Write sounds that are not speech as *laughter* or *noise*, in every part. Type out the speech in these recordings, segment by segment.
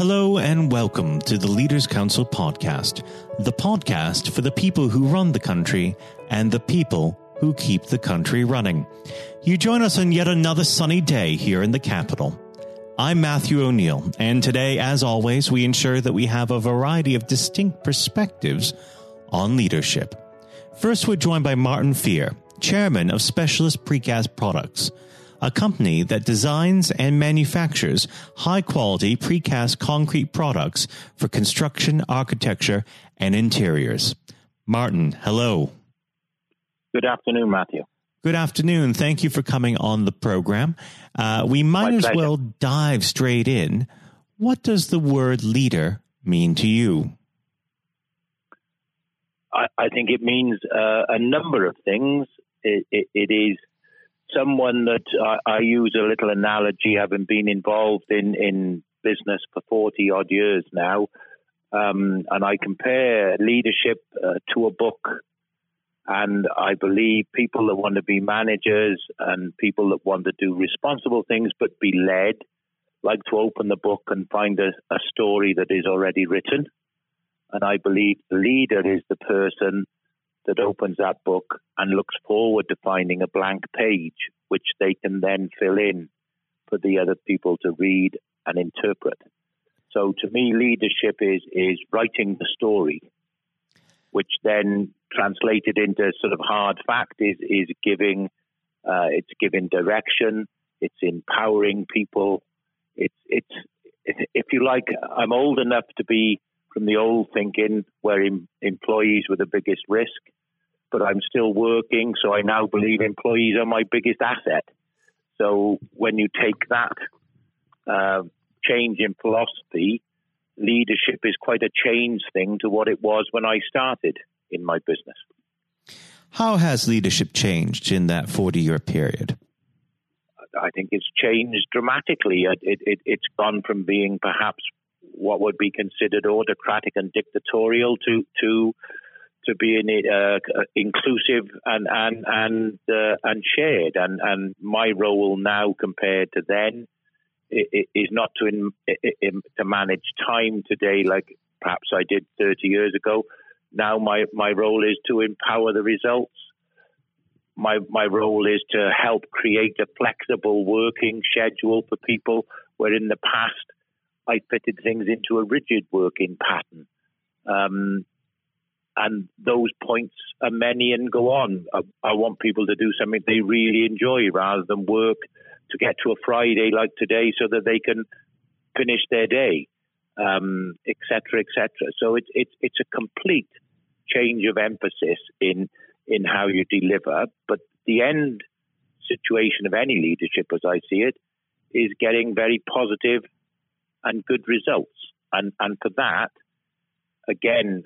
Hello and welcome to the Leaders Council podcast, the podcast for the people who run the country and the people who keep the country running. You join us on yet another sunny day here in the capital. I'm Matthew O'Neill, and today, as always, we ensure that we have a variety of distinct perspectives on leadership. First, we're joined by Martyn Fear, chairman of Specialist Precast Products a company that designs and manufactures high quality precast concrete products for construction, architecture, and interiors. Martyn, hello. Good afternoon, Matthew. Good afternoon. Thank you for coming on the program. Uh, we might My as pleasure. well dive straight in. What does the word leader mean to you? I, I think it means uh, a number of things. It, it, it is someone that I, I use a little analogy, having been involved in, in business for 40 odd years now. Um, and I compare leadership uh, to a book. And I believe people that want to be managers and people that want to do responsible things but be led like to open the book and find a, a story that is already written. And I believe the leader is the person that opens that book and looks forward to finding a blank page, which they can then fill in for the other people to read and interpret. So to me, leadership is is writing the story, which then translated into sort of hard fact is is giving uh, it's giving direction, it's empowering people, it's it's if you like, I'm old enough to be from the old thinking where em- employees were the biggest risk, but I'm still working, so I now believe employees are my biggest asset. So when you take that uh, change in philosophy, leadership is quite a change thing to what it was when I started in my business. How has leadership changed in that 40 year period? I think it's changed dramatically. It, it, it, it's gone from being perhaps what would be considered autocratic and dictatorial to to to being uh, inclusive and and and uh, and shared. And and my role now compared to then is not to in, in, to manage time today like perhaps I did 30 years ago. Now my my role is to empower the results. My my role is to help create a flexible working schedule for people where in the past I fitted things into a rigid working pattern. Um, and those points are many and go on. I, I want people to do something they really enjoy rather than work to get to a Friday like today so that they can finish their day, um, et cetera, et cetera. So it's, it's, it's a complete change of emphasis in, in how you deliver. But the end situation of any leadership, as I see it, is getting very positive and good results. And, and for that, again,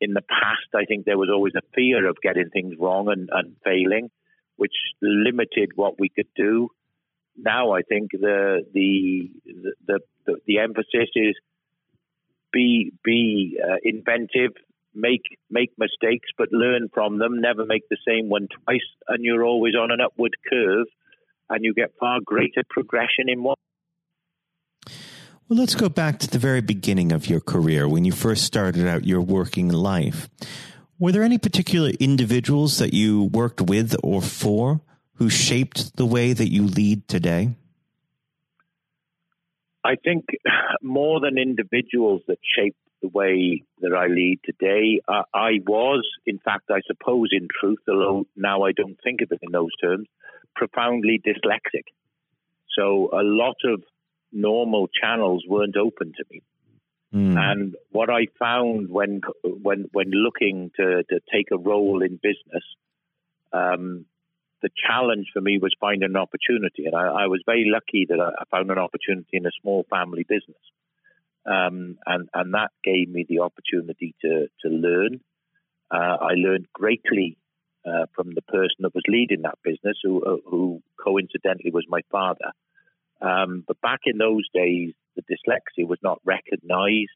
in the past, I think there was always a fear of getting things wrong and, and failing, which limited what we could do. Now, I think the the the the, the emphasis is be be uh, inventive, make make mistakes, but learn from them. Never make the same one twice, and you're always on an upward curve, and you get far greater progression in what. Well, let's go back to the very beginning of your career when you first started out your working life. Were there any particular individuals that you worked with or for who shaped the way that you lead today? I think more than individuals that shaped the way that I lead today, uh, I was, in fact, I suppose, in truth, although now I don't think of it in those terms, profoundly dyslexic. So a lot of normal channels weren't open to me. Mm. And what I found when when when looking to, to take a role in business, um, the challenge for me was finding an opportunity, and I, I was very lucky that I, found an opportunity in a small family business, um, and and that gave me the opportunity to to learn. Uh, I learned greatly uh, from the person that was leading that business, who uh, who coincidentally was my father. Um, but back in those days, the dyslexia was not recognized.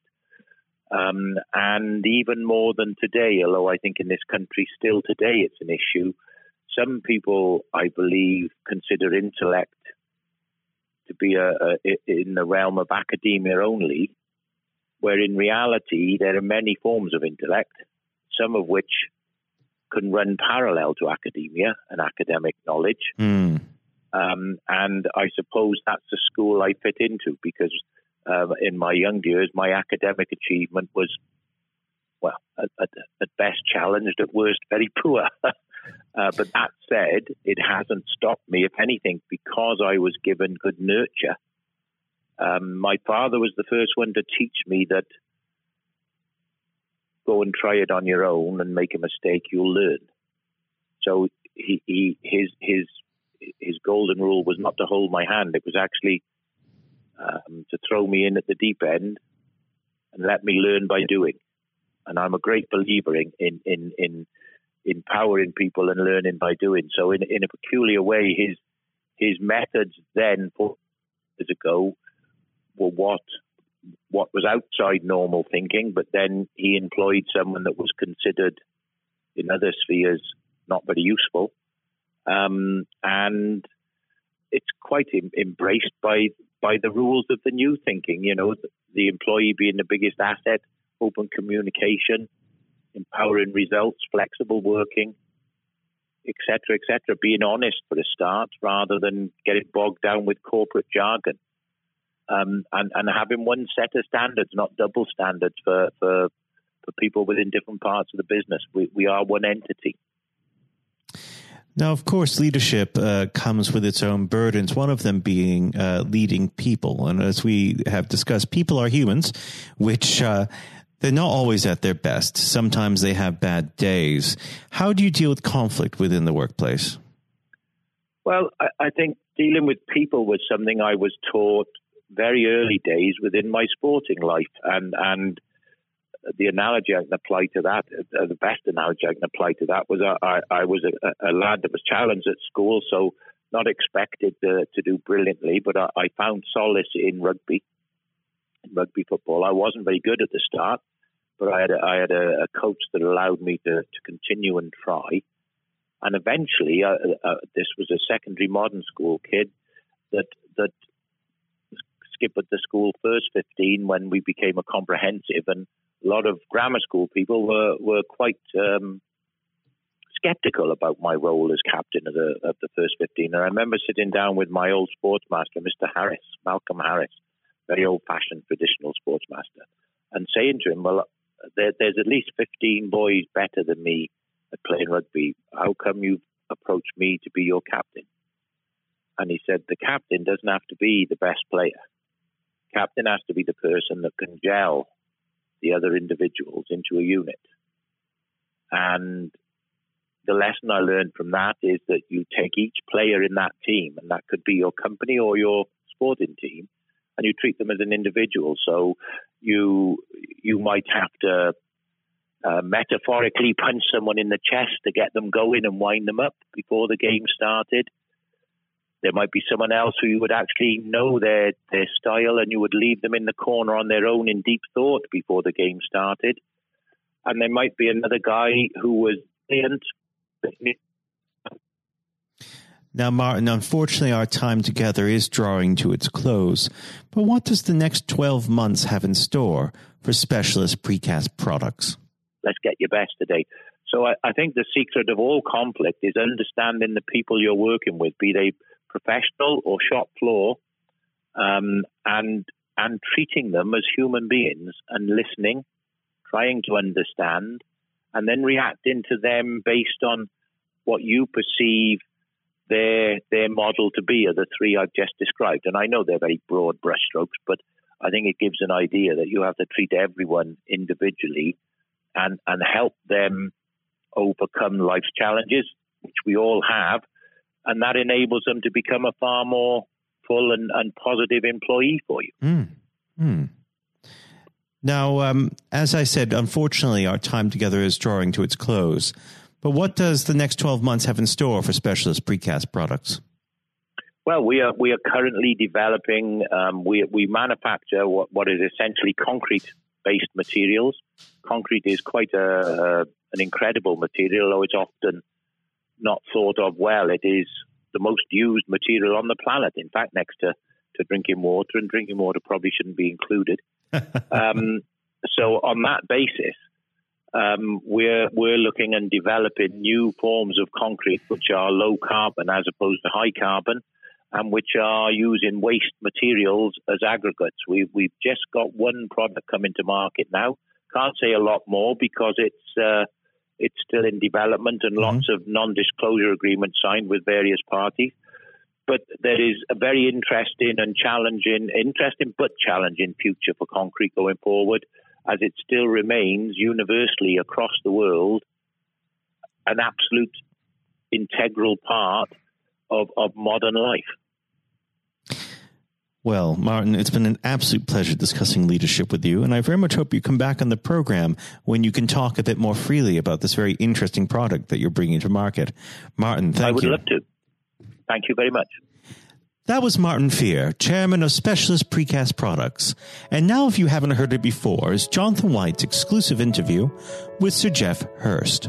Um, and even more than today, although I think in this country still today it's an issue, some people, I believe, consider intellect to be a, a, in the realm of academia only. where in reality there are many forms of intellect, some of which can run parallel to academia and academic knowledge. Mm. Um, and I suppose that's the school I fit into because uh, in my young years, my academic achievement was, well, at, at, best challenged, at worst very poor. *laughs* uh, but that said, it hasn't stopped me. If anything, because I was given good nurture, um, my father was the first one to teach me that go and try it on your own and make a mistake, you'll learn. So he, he his his his golden rule was not to hold my hand. It was actually um, to throw me in at the deep end and let me learn by doing. And I'm a great believer in in in, in empowering people and learning by doing. So in in a peculiar way, his his methods then four years ago were what what was outside normal thinking, but then he employed someone that was considered in other spheres not very useful. Um, and it's quite em- embraced by by the rules of the new thinking. You know, the, employee being the biggest asset, open communication, empowering results, flexible working, etc., etc. Being honest for a start, rather than getting bogged down with corporate jargon um, and, and having one set of standards, not double standards for, for, for people within different parts of the business. We, we are one entity. Now, of course, leadership uh, comes with its own burdens, one of them being uh, leading people. And as we have discussed, people are humans, which uh, they're not always at their best. Sometimes they have bad days. How do you deal with conflict within the workplace? Well, I, I think dealing with people was something I was taught very early days within my sporting life, and and the analogy I can apply to that, uh, the best analogy I can apply to that was I, I was a, a, lad that was challenged at school, so not expected to, to do brilliantly, but I, I, found solace in rugby, in rugby football. I wasn't very good at the start, but I had a, I had a, a coach that allowed me to, to continue and try. And eventually, uh, uh, this was a secondary modern school kid that that the school first 15 when we became a comprehensive, and a lot of grammar school people were, were quite um, skeptical about my role as captain of the, of the first 15. And I remember sitting down with my old sportsmaster, Mr. Harris, Malcolm Harris, very old fashioned traditional sportsmaster, and saying to him, Well, there, there's at least 15 boys better than me at playing rugby. How come you've approached me to be your captain? And he said, The captain doesn't have to be the best player captain has to be the person that can gel the other individuals into a unit. And the lesson I learned from that is that you take each player in that team, and that could be your company or your sporting team, and you treat them as an individual. So you you might have to uh, metaphorically punch someone in the chest to get them going and wind them up before the game started. There might be someone else who you would actually know their, their style and you would leave them in the corner on their own in deep thought before the game started. And there might be another guy who was brilliant. Now, Martyn, unfortunately, our time together is drawing to its close. But what does the next 12 months have in store for specialist precast products? Let's get your best today. So I, I think the secret of all conflict is understanding the people you're working with, be they professional or shop floor, um, and and treating them as human beings and listening, trying to understand, and then reacting to them based on what you perceive their their model to be, are the three I've just described. And I know they're very broad brushstrokes, but I think it gives an idea that you have to treat everyone individually and and help them overcome life's challenges, which we all have, and that enables them to become a far more full and, and positive employee for you. Mm. Mm. Now, um, as I said, unfortunately, our time together is drawing to its close. But what does the next 12 months have in store for specialist precast products? Well, we are we are currently developing. Um, we we manufacture what, what is essentially concrete based materials. Concrete is quite a, a, an incredible material, though it's often not thought of well. It is the most used material on the planet. In fact, next to, to drinking water, and drinking water probably shouldn't be included. *laughs* um, So on that basis, um, we're we're looking and developing new forms of concrete which are low carbon as opposed to high carbon, and which are using waste materials as aggregates. We've we've just got one product coming to market now. Can't say a lot more because it's uh, it's still in development and mm-hmm. lots of non-disclosure agreements signed with various parties. But there is a very interesting and challenging, interesting but challenging future for concrete going forward, as it still remains universally across the world an absolute integral part of, of modern life. Well, Martyn, it's been an absolute pleasure discussing leadership with you, and I very much hope you come back on the program when you can talk a bit more freely about this very interesting product that you're bringing to market. Martyn, thank you. I would you. love to. Thank you very much. That was Martyn Fear, chairman of Specialist Precast Products. And now, if you haven't heard it before, is Jonathan White's exclusive interview with Sir Geoff Hurst.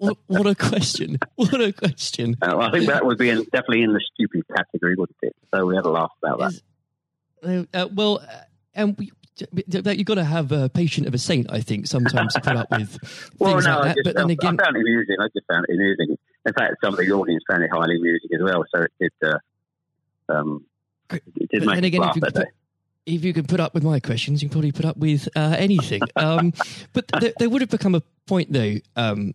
what, what a question! What a question! Uh, well, I think that would be in, definitely in the stupid category, wouldn't it? So we had a laugh about that. Uh, uh, well, uh, and we, you've got to have a patient of a saint, I think, sometimes to put up with *laughs* well, things no, like that. But then again, I found it amusing. I just found it amusing. In fact, some of the audience found it highly amusing as well. So it did. Uh, um, it did make again, laugh that day if you can put up with my questions, you can probably put up with uh, anything. Um, but th- there would have become a point, though, um,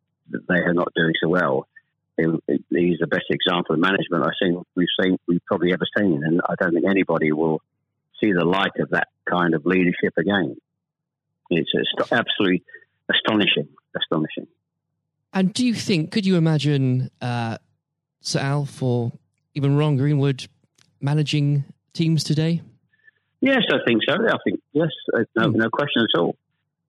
they are not doing so well. He's the best example of management I've seen. We've seen we've probably ever seen, and I don't think anybody will see the like of that kind of leadership again. It's absolutely astonishing, astonishing. And do you think? Could you imagine uh, Sir Alf or even Ron Greenwood managing teams today? Yes, I think so. I think yes, uh, no, no question at all.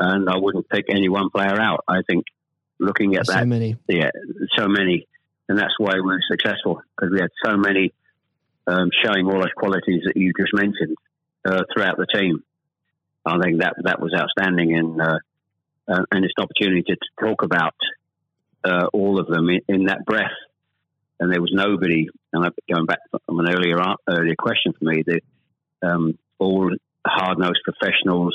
and I wouldn't pick any one player out. I think looking at that, so many, yeah, so many, and that's why we were successful because we had so many um, showing all those qualities that you just mentioned uh, throughout the team. I think that that was outstanding, and uh, uh, and it's an opportunity to talk about uh, all of them in, in, that breath. And there was nobody. And going back from an earlier earlier question for me, the um, all hard nosed professionals,